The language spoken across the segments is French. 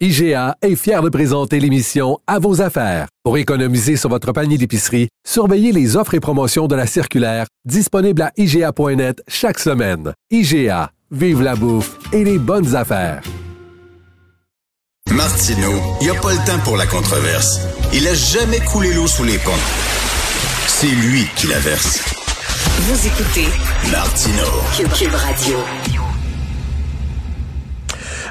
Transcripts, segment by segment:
IGA est fier de présenter l'émission À vos affaires. Pour économiser sur votre panier d'épicerie, surveillez les offres et promotions de la circulaire disponible à IGA.net chaque semaine. IGA, vive la bouffe et les bonnes affaires. Martino, il n'y a pas le temps pour la controverse. Il a jamais coulé l'eau sous les ponts. C'est lui qui la verse. Vous écoutez Martino. Cube Radio.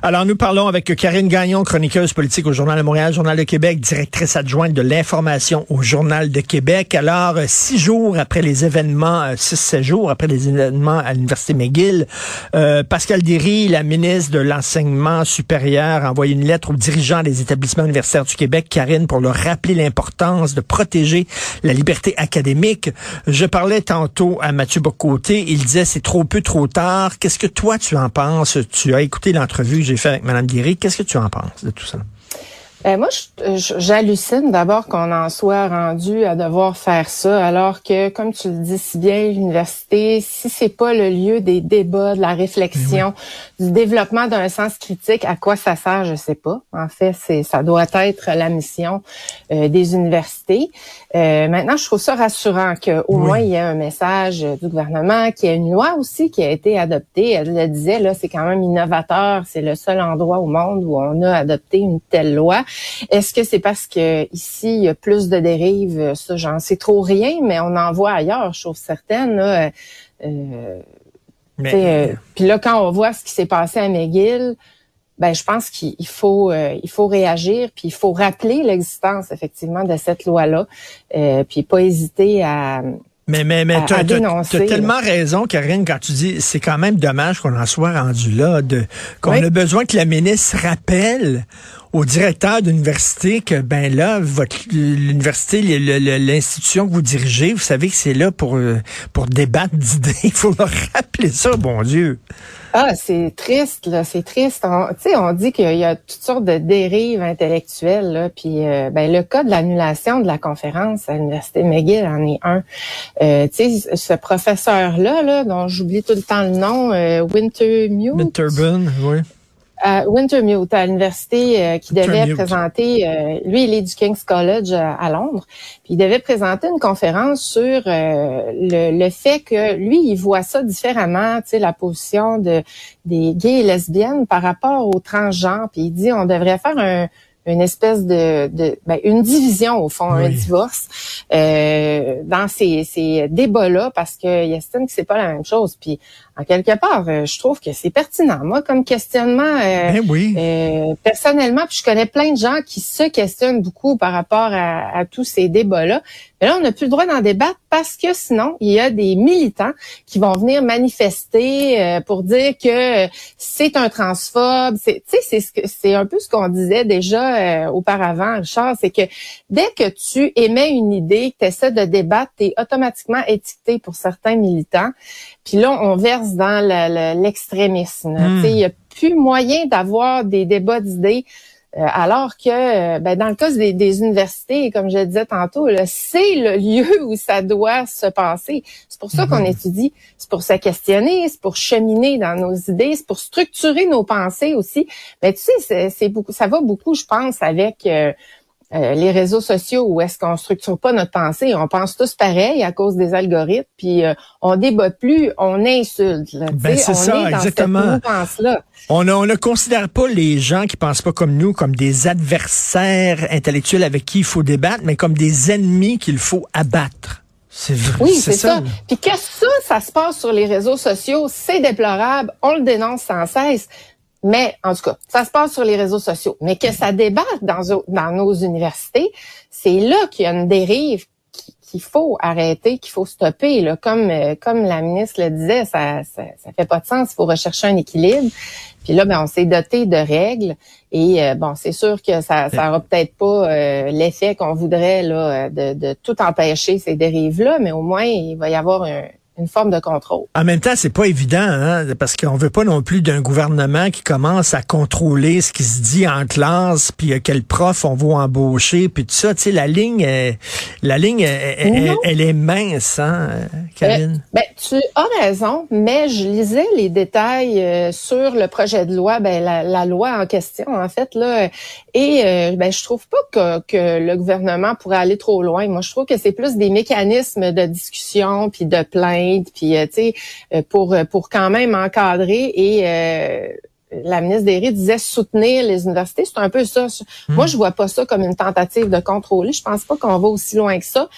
Alors, nous parlons avec Karine Gagnon, chroniqueuse politique au Journal de Montréal, Journal de Québec, directrice adjointe de l'information au Journal de Québec. Alors, euh, six jours après les événements, euh, six, sept jours après les événements à l'Université McGill, euh, Pascal Derry, la ministre de l'Enseignement supérieur, a envoyé une lettre aux dirigeants des établissements universitaires du Québec, Karine, pour leur rappeler l'importance de protéger la liberté académique. Je parlais tantôt à Mathieu Bocoté, il disait c'est trop peu, trop tard. Qu'est-ce que toi tu en penses? Tu as écouté l'entrevue j'ai fait avec Mme Guéry. Qu'est-ce que tu en penses de tout ça? Ben moi, j'hallucine d'abord qu'on en soit rendu à devoir faire ça, alors que, comme tu le dis si bien, l'université, si c'est pas le lieu des débats, de la réflexion, du développement d'un sens critique, à quoi ça sert, je sais pas. En fait, c'est ça doit être la mission euh, des universités. Euh, maintenant, je trouve ça rassurant qu'au moins il y ait un message du gouvernement, qu'il y ait une loi aussi qui a été adoptée. Elle le disait là, c'est quand même innovateur. C'est le seul endroit au monde où on a adopté une telle loi. Est-ce que c'est parce que ici il y a plus de dérives? Ça, j'en sais trop rien, mais on en voit ailleurs, je trouve certaines. Là, euh, euh, puis là, quand on voit ce qui s'est passé à McGill, ben je pense qu'il faut euh, il faut réagir puis il faut rappeler l'existence effectivement de cette loi là euh, puis pas hésiter à mais, mais, mais tu as, tellement raison, Karine, quand tu dis c'est quand même dommage qu'on en soit rendu là, qu'on a besoin que la ministre rappelle au directeur d'université que ben là, votre l'université, l'institution que vous dirigez, vous savez que c'est là pour euh, pour débattre d'idées. Il faut leur rappeler ça, bon Dieu. Ah, c'est triste, là, c'est triste. Tu sais, on dit qu'il y a toutes sortes de dérives intellectuelles, là, puis euh, ben, le cas de l'annulation de la conférence à l'Université McGill en est un. Euh, tu sais, ce professeur-là, là, dont j'oublie tout le temps le nom, euh, Wintermute. Winterburn, oui à Wintermute, à l'université, euh, qui devait présenter, euh, lui, il est du King's College euh, à Londres, puis il devait présenter une conférence sur le, le, fait que lui, il voit ça différemment, tu sais, la position de des gays et lesbiennes par rapport aux transgenres, puis il dit on devrait faire un une espèce de, de ben, une division au fond, un divorce euh, dans ces, ces débats-là parce que estime que c'est pas la même chose. Puis en quelque part, euh, je trouve que c'est pertinent. Moi, comme questionnement, euh, ben oui. euh, personnellement, puis je connais plein de gens qui se questionnent beaucoup par rapport à, à tous ces débats-là. Mais là, on n'a plus le droit d'en débattre parce que sinon, il y a des militants qui vont venir manifester euh, pour dire que c'est un transphobe. C'est, c'est ce que c'est un peu ce qu'on disait déjà auparavant, Richard, c'est que dès que tu émets une idée, que tu essaies de débattre, tu es automatiquement étiqueté pour certains militants. Puis là, on verse dans l'extrémisme. Hmm. Il n'y a plus moyen d'avoir des débats d'idées. Euh, alors que euh, ben, dans le cas des, des, universités, comme je le disais tantôt, c'est le lieu où ça doit se passer. C'est pour ça qu'on hmm. étudie, c'est pour se questionner, c'est pour cheminer dans nos idées, c'est pour structurer nos pensées aussi. Mais tu sais, c'est beaucoup, ça va beaucoup, je pense, avec euh, euh, les réseaux sociaux où est-ce qu'on structure pas notre pensée, on pense tous pareil à cause des algorithmes, puis euh, on débat plus, on insulte. ben c'est ça, exactement. On, on ne considère pas les gens qui pensent pas comme nous comme des adversaires intellectuels avec qui il faut débattre, mais comme des ennemis qu'il faut abattre. C'est vrai. Oui, c'est ça. ça. Puis que ça, ça se passe sur les réseaux sociaux, c'est déplorable, on le dénonce sans cesse. Mais en tout cas, ça se passe sur les réseaux sociaux. Mais que ça débatte dans, dans nos universités, c'est là qu'il y a une dérive qu'il faut arrêter, qu'il faut stopper. Là. Comme, euh, comme la ministre le disait, ça, ça, ça fait pas de sens. Il faut rechercher un équilibre. Puis là, ben, on s'est doté de règles. Et euh, bon, c'est sûr que ça n'aura peut-être pas euh, l'effet qu'on voudrait là, de, de tout empêcher ces dérives-là, mais au moins, il va y avoir un, une forme de contrôle. En même temps, c'est pas évident, hein, parce qu'on veut pas non plus d'un gouvernement qui commence à contrôler ce qui se dit en classe, puis euh, quel prof on va embaucher, puis tout ça. Tu sais, la ligne, la ligne, elle, est mince, hein, Karine? Euh, ben, tu as raison, mais je lisais les détails euh, sur le projet de loi, ben la, la, loi en question, en fait là, et ben je trouve pas que, que le gouvernement pourrait aller trop loin. Moi, je trouve que c'est plus des mécanismes de discussion puis de plainte puis euh, tu sais, euh, pour euh, pour quand même encadrer et la ministre Derry disait soutenir les universités, c'est un peu ça. Moi, hmm. je vois pas ça comme une tentative de contrôler. Je pense pas qu'on va aussi loin que ça.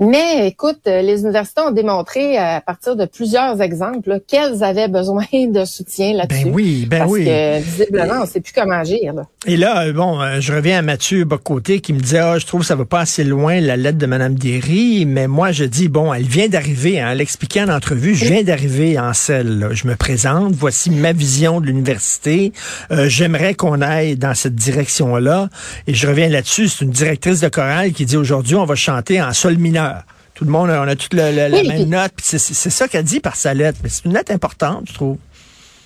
Mais écoute, euh, les universités ont démontré à partir de plusieurs exemples qu'elles avaient besoin de soutien là-dessus. Ben oui, ben parce oui. que visiblement, on ne sait plus comment agir. Et là, euh, bon, euh, je reviens à Mathieu Bocoté qui me disait, ah, je trouve que ça va pas assez loin la lettre de Mme Derry, mais moi je dis, bon, elle vient d'arriver, hein, elle expliquait en entrevue, je viens d'arriver en selle, je me présente, voici ma vision de l'université, j'aimerais qu'on aille dans cette direction-là, et je reviens là-dessus, c'est une directrice de chorale qui dit aujourd'hui, on va chanter en sol mineur tout le monde, on a toute la, même note. C'est ça qu'elle dit par sa lettre. Mais c'est une lettre importante, je trouve.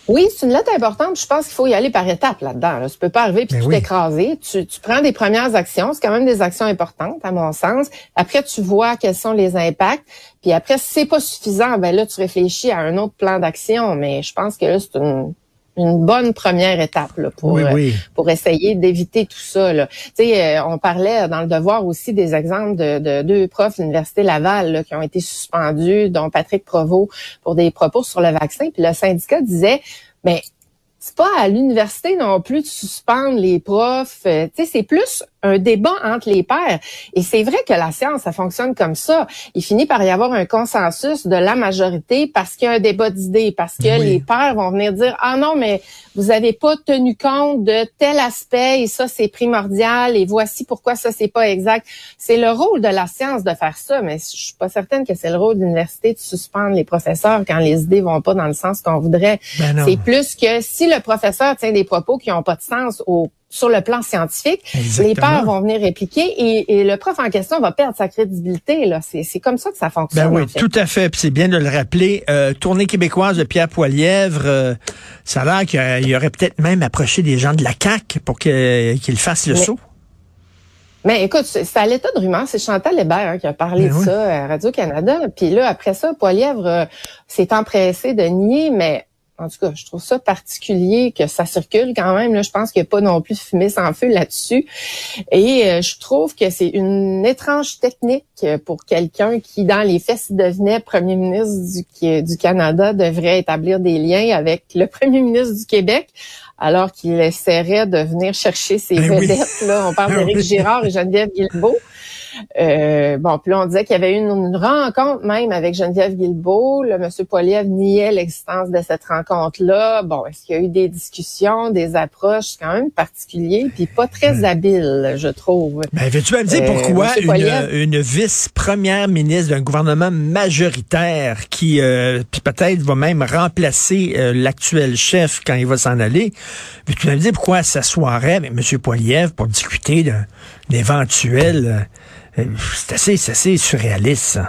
Oui, c'est une lettre importante. Je pense qu'il faut y aller par étapes là-dedans. Là. Tu peux pas arriver puis tout écraser. Tu, prends des premières actions. C'est quand même des actions importantes, à mon sens. Après, tu vois quels sont les impacts. Puis après, si c'est pas suffisant, ben là, tu réfléchis à un autre plan d'action. Mais je pense que là, c'est une une bonne première étape là, pour euh, pour essayer d'éviter tout ça. Là. Tu sais, euh, on parlait dans le devoir aussi des exemples de, de deux profs de l'université Laval là, qui ont été suspendus, dont Patrick Provost pour des propos sur le vaccin. Puis le syndicat disait, mais c'est pas à l'université non plus de suspendre les profs. Euh, tu sais, c'est plus un débat entre les pairs. Et c'est vrai que la science, ça fonctionne comme ça. Il finit par y avoir un consensus de la majorité parce qu'il y a un débat d'idées, parce que les pairs vont venir dire ah non mais vous avez pas tenu compte de tel aspect et ça c'est primordial et voici pourquoi ça c'est pas exact. C'est le rôle de la science de faire ça, mais je suis pas certaine que c'est le rôle de l'université de suspendre les professeurs quand les idées vont pas dans le sens qu'on voudrait. Ben c'est plus que si le professeur tient des propos qui ont pas de sens au sur le plan scientifique. Les pères vont venir répliquer et, le prof en question va perdre sa crédibilité. Là, c'est comme ça que ça fonctionne. Ben oui, tout à fait. Puis c'est bien de le rappeler. Euh, tournée québécoise de Pierre Poilièvre, euh, ça a l'air qu'il aurait peut-être même approché des gens de la CAC pour qu'ils fassent le saut. Mais écoute, c'est à l'état de rumeur, c'est Chantal Hébert hein, qui a parlé ben de ça à Radio-Canada. Puis là, après ça, Poilièvre euh, s'est empressé de nier, mais en tout cas, je trouve ça particulier que ça circule quand même. Là, je pense qu'il n'y a pas non plus de fumée sans feu là-dessus. Et euh, je trouve que c'est une étrange technique pour quelqu'un qui, dans les faits, s'il devenait premier ministre du, du Canada, devrait établir des liens avec le premier ministre du Québec alors qu'il essaierait de venir chercher ses ben vedettes. Là. On parle ben d'Éric Girard et Geneviève Guilbeault. Euh, bon, puis là, on disait qu'il y avait eu une, rencontre même avec Geneviève Guilbeault. Le monsieur Poiliev niait l'existence de cette rencontre-là. Bon, est-ce qu'il y a eu des discussions, des approches quand même particulières, puis pas très habiles, je trouve? Ben, veux-tu me dire euh, pourquoi une, vice-première ministre d'un gouvernement majoritaire qui euh, peut-être va même remplacer euh, l'actuel chef quand il va s'en aller, veux-tu me dire pourquoi ça s'assoirait avec M. Poiliev pour discuter d'un éventuel euh, c'est assez, assez surréaliste,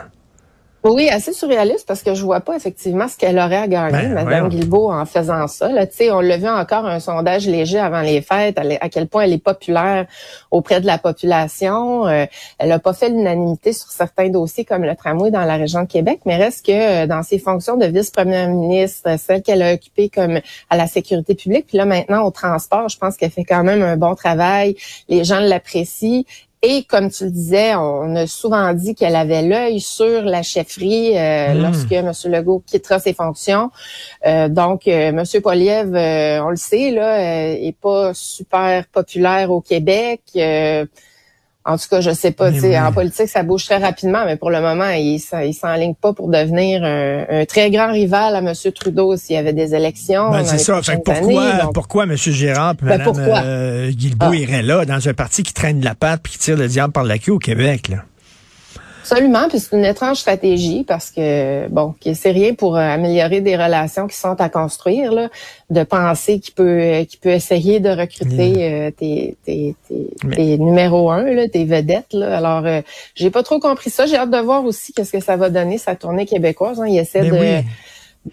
Oui, assez surréaliste parce que je vois pas effectivement ce qu'elle aurait à gagner, ben, Mme Guilbeault, en faisant ça. Là, on l'a vu encore un sondage léger avant les fêtes, à quel point elle est populaire auprès de la population. Euh, elle n'a pas fait l'unanimité sur certains dossiers comme le tramway dans la région de Québec, mais reste que euh, dans ses fonctions de vice-première ministre, celle qu'elle a occupée comme à la sécurité publique, puis là maintenant au transport, je pense qu'elle fait quand même un bon travail. Les gens l'apprécient et comme tu le disais, on a souvent dit qu'elle avait l'œil sur la chefferie euh, hmm. lorsque M. Legault quittera ses fonctions. Euh, donc, euh, M. Poliev, euh, on le sait, là, est pas super populaire au Québec. En tout cas, je sais pas. En politique, ça bouge très rapidement, mais pour le moment, il ne s'enligne pas pour devenir un, très grand rival à M. Trudeau s'il y avait des élections. Ben, c'est ça. pourquoi, pourquoi M. Gérard et ben, Mme euh, ah. irait là dans un parti qui traîne de la patte puis qui tire le diable par la queue au Québec? Là? Absolument, puis c'est une étrange stratégie parce que bon, c'est rien pour euh, améliorer des relations qui sont à construire, là, de penser qu'il peut qu'il peut essayer de recruter euh, tes, tes, tes, numéro un, là, tes vedettes. Là. Alors, euh, j'ai pas trop compris ça. J'ai hâte de voir aussi qu'est-ce que ça va donner sa tournée québécoise. Hein. Il essaie de,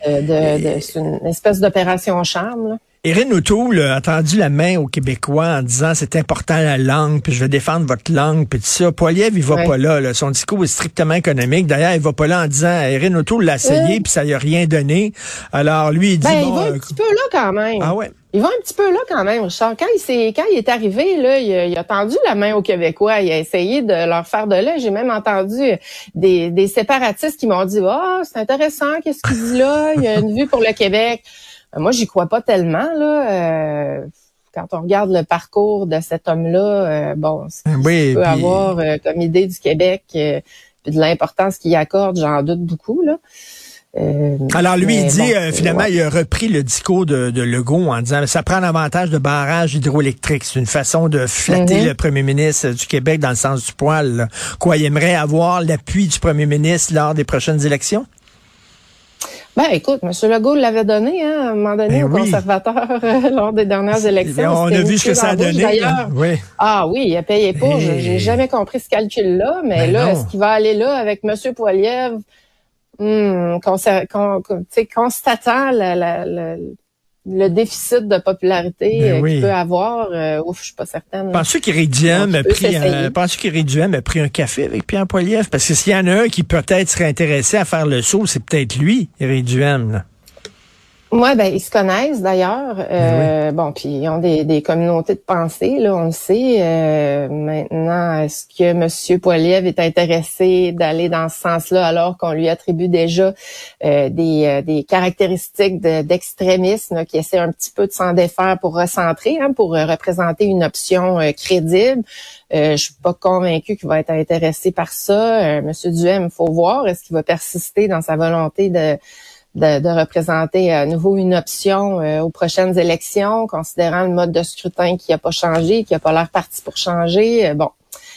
de, c'est une espèce d'opération charme. Là. Erin O'Toole a tendu la main aux Québécois en disant c'est important la langue, puis je vais défendre votre langue, puis tout ça. Poiliev, il va pas là, Son discours est strictement économique. D'ailleurs, il va pas là en disant Erin O'Toole l'a essayé, puis ça lui a rien donné. Alors lui, il dit ben, il va un euh, petit peu là quand même. Ah ouais. Il va un petit peu là quand même, Richard. Quand il, est, quand il est arrivé, là, il a, tendu la main aux Québécois. Il a essayé de leur faire de l'œil. J'ai même entendu des, des séparatistes qui m'ont dit Ah, oh, c'est intéressant, qu'est-ce qu'il dit là? Il y a une vue pour le Québec. Euh, moi, j'y crois pas tellement. Là. Euh, quand on regarde le parcours de cet homme-là, euh, bon, ce qu'il peut avoir comme idée du Québec, et de l'importance qu'il accorde, j'en doute beaucoup. Là. Alors lui, il dit finalement, il a repris le discours de, de Legault en disant ça prend l'avantage de barrage hydroélectrique. C'est une façon de flatter mm-hmm. le premier ministre du Québec dans le sens du poil. Quoi, il aimerait avoir l'appui du premier ministre lors des prochaines élections? Ben, écoute, M. Legault l'avait donné, hein, à un moment donné, ben aux conservateurs euh, lors des dernières élections. On a vu ce que ça a donné. Oui. Ah oui, il a payé pour. J'ai jamais compris ce calcul-là, mais ben là, est-ce qu'il va aller là avec M. Poiliev, hmm, constatant la, la le déficit de popularité ben euh, qu'il peut avoir, euh, ouf, je suis pas certaine. Penses-tu qu'Iridium a pris un, penses a pris un café avec Pierre Poilievre? Parce que s'il y en a un qui peut-être serait intéressé à faire le saut, c'est peut-être lui, Iridium. Moi, ben ils se connaissent d'ailleurs. Ben euh, bon, puis ils ont des, des, communautés de pensée, là, on le sait. Euh, maintenant, est-ce que M. Poiliev est intéressé d'aller dans ce sens-là alors qu'on lui attribue déjà euh, des, des, caractéristiques d'extrémisme qui essaie un petit peu de s'en défaire pour recentrer, hein, pour représenter une option crédible? je suis pas convaincu qu'il va être intéressé par ça. Monsieur Duhem, il faut voir, est-ce qu'il va persister dans sa volonté de de, représenter à nouveau une option euh, aux prochaines élections, considérant le mode de scrutin qui n'a pas changé, qui n'a pas l'air parti pour changer. Euh,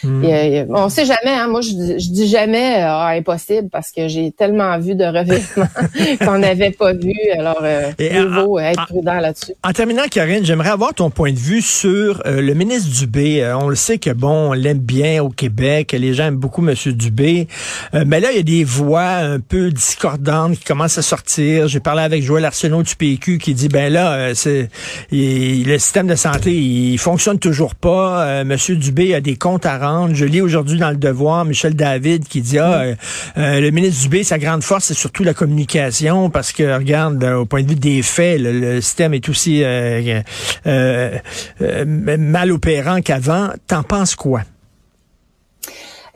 bon, Hmm. on sait jamais, hein, moi je, dis jamais euh, ah, impossible parce que j'ai tellement vu de revirements qu'on n'avait pas vu. Alors, euh, il vaut être prudent là-dessus. En terminant, Karine, j'aimerais avoir ton point de vue sur euh, le ministre Dubé. on le sait que bon, on l'aime bien au Québec, les gens aiment beaucoup M. Dubé. mais là, il y a des voix un peu discordantes qui commencent à sortir. J'ai parlé avec Joël Arsenault du PQ qui dit ben là, c'est le système de santé, il fonctionne toujours pas. M. Dubé a des comptes à rendre je lis aujourd'hui dans le Devoir Michel David qui dit ah euh, euh, le ministre Dubé sa grande force c'est surtout la communication parce que regarde au point de vue des faits le, système est aussi euh, mal opérant qu'avant. T'en penses quoi?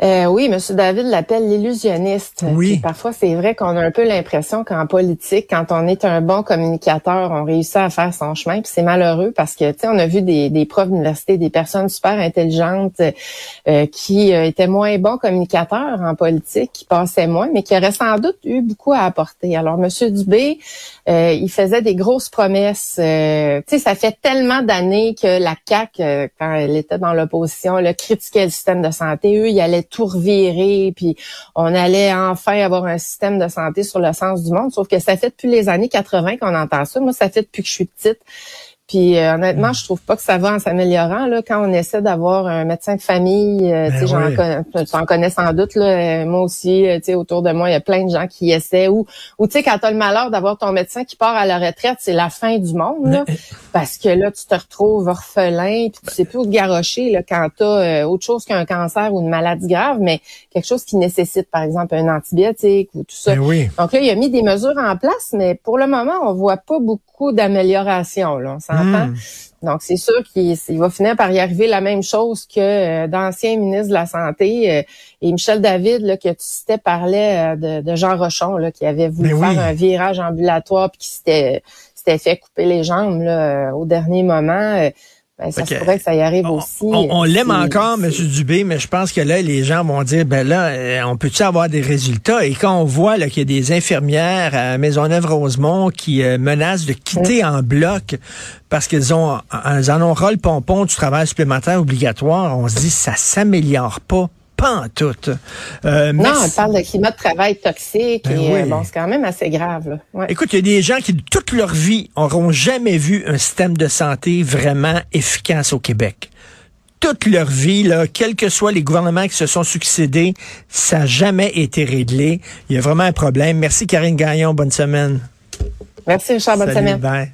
Euh, oui, M. David l'appelle l'illusionniste. Oui. parfois, c'est vrai qu'on a un peu l'impression qu'en politique, quand on est un bon communicateur, on réussit à faire son chemin. Puis c'est malheureux parce que, tu sais, on a vu des, des profs d'université, des personnes super intelligentes euh, qui euh, étaient moins bons communicateurs en politique, qui passaient moins, mais qui auraient sans doute eu beaucoup à apporter. Alors, M. Dubé, il faisait des grosses promesses. tu sais, ça fait tellement d'années que la CAQ, quand elle était dans l'opposition, le critiquait le système de santé. Eux, il tout puis on allait enfin avoir un système de santé sur le sens du monde. Sauf que ça fait depuis les années 80 qu'on entend ça. Moi, ça fait depuis que je suis petite. Puis euh, honnêtement, mm. je trouve pas que ça va en s'améliorant là quand on essaie d'avoir un médecin de famille. Euh, ben tu en connais sans doute là. Euh, moi aussi, tu sais, autour de moi, il y a plein de gens qui essaient. Ou, ou tu sais, quand tu as le malheur d'avoir ton médecin qui part à la retraite, c'est la fin du monde là, parce que là, tu te retrouves orphelin, puis tu sais plus où te garrocher là quand tu as autre chose qu'un cancer ou une maladie grave, mais quelque chose qui nécessite, par exemple, un antibiotique ou tout ça. Ben Donc là, il a mis des mesures en place, mais pour le moment, on voit pas beaucoup d'amélioration. Là, Hmm. Donc, c'est sûr qu'il va finir par y arriver la même chose que euh, d'anciens ministres de la Santé. Euh, et Michel David, là, que tu citais, parlait euh, de, Jean Rochon, là, qui avait voulu faire un virage ambulatoire puis qui s'était fait couper les jambes là, au dernier moment. Ben, ça se pourrait que ça y arrive aussi. On, l'aime encore, M. Dubé, mais je pense que là, les gens vont dire, ben là, euh, on peut-tu avoir des résultats? Et quand on voit qu'il y a des infirmières à Maisonneuve-Rosemont qui euh, menacent de quitter en bloc parce qu'elles ont, elles en ont ras le pompon du travail supplémentaire obligatoire, on se dit, ça s'améliore pas. Pas en tout. Euh, Non, merci. on parle de climat de travail toxique Ben et euh, oui. bon, c'est quand même assez grave. Ouais. Écoute, il y a des gens qui, toute leur vie, n'auront jamais vu un système de santé vraiment efficace au Québec. Toute leur vie, là, quels que soient les gouvernements qui se sont succédés, ça n'a jamais été réglé. Il y a vraiment un problème. Merci Karine Gagnon, bonne semaine. Merci Richard, bonne Salut, semaine. bye.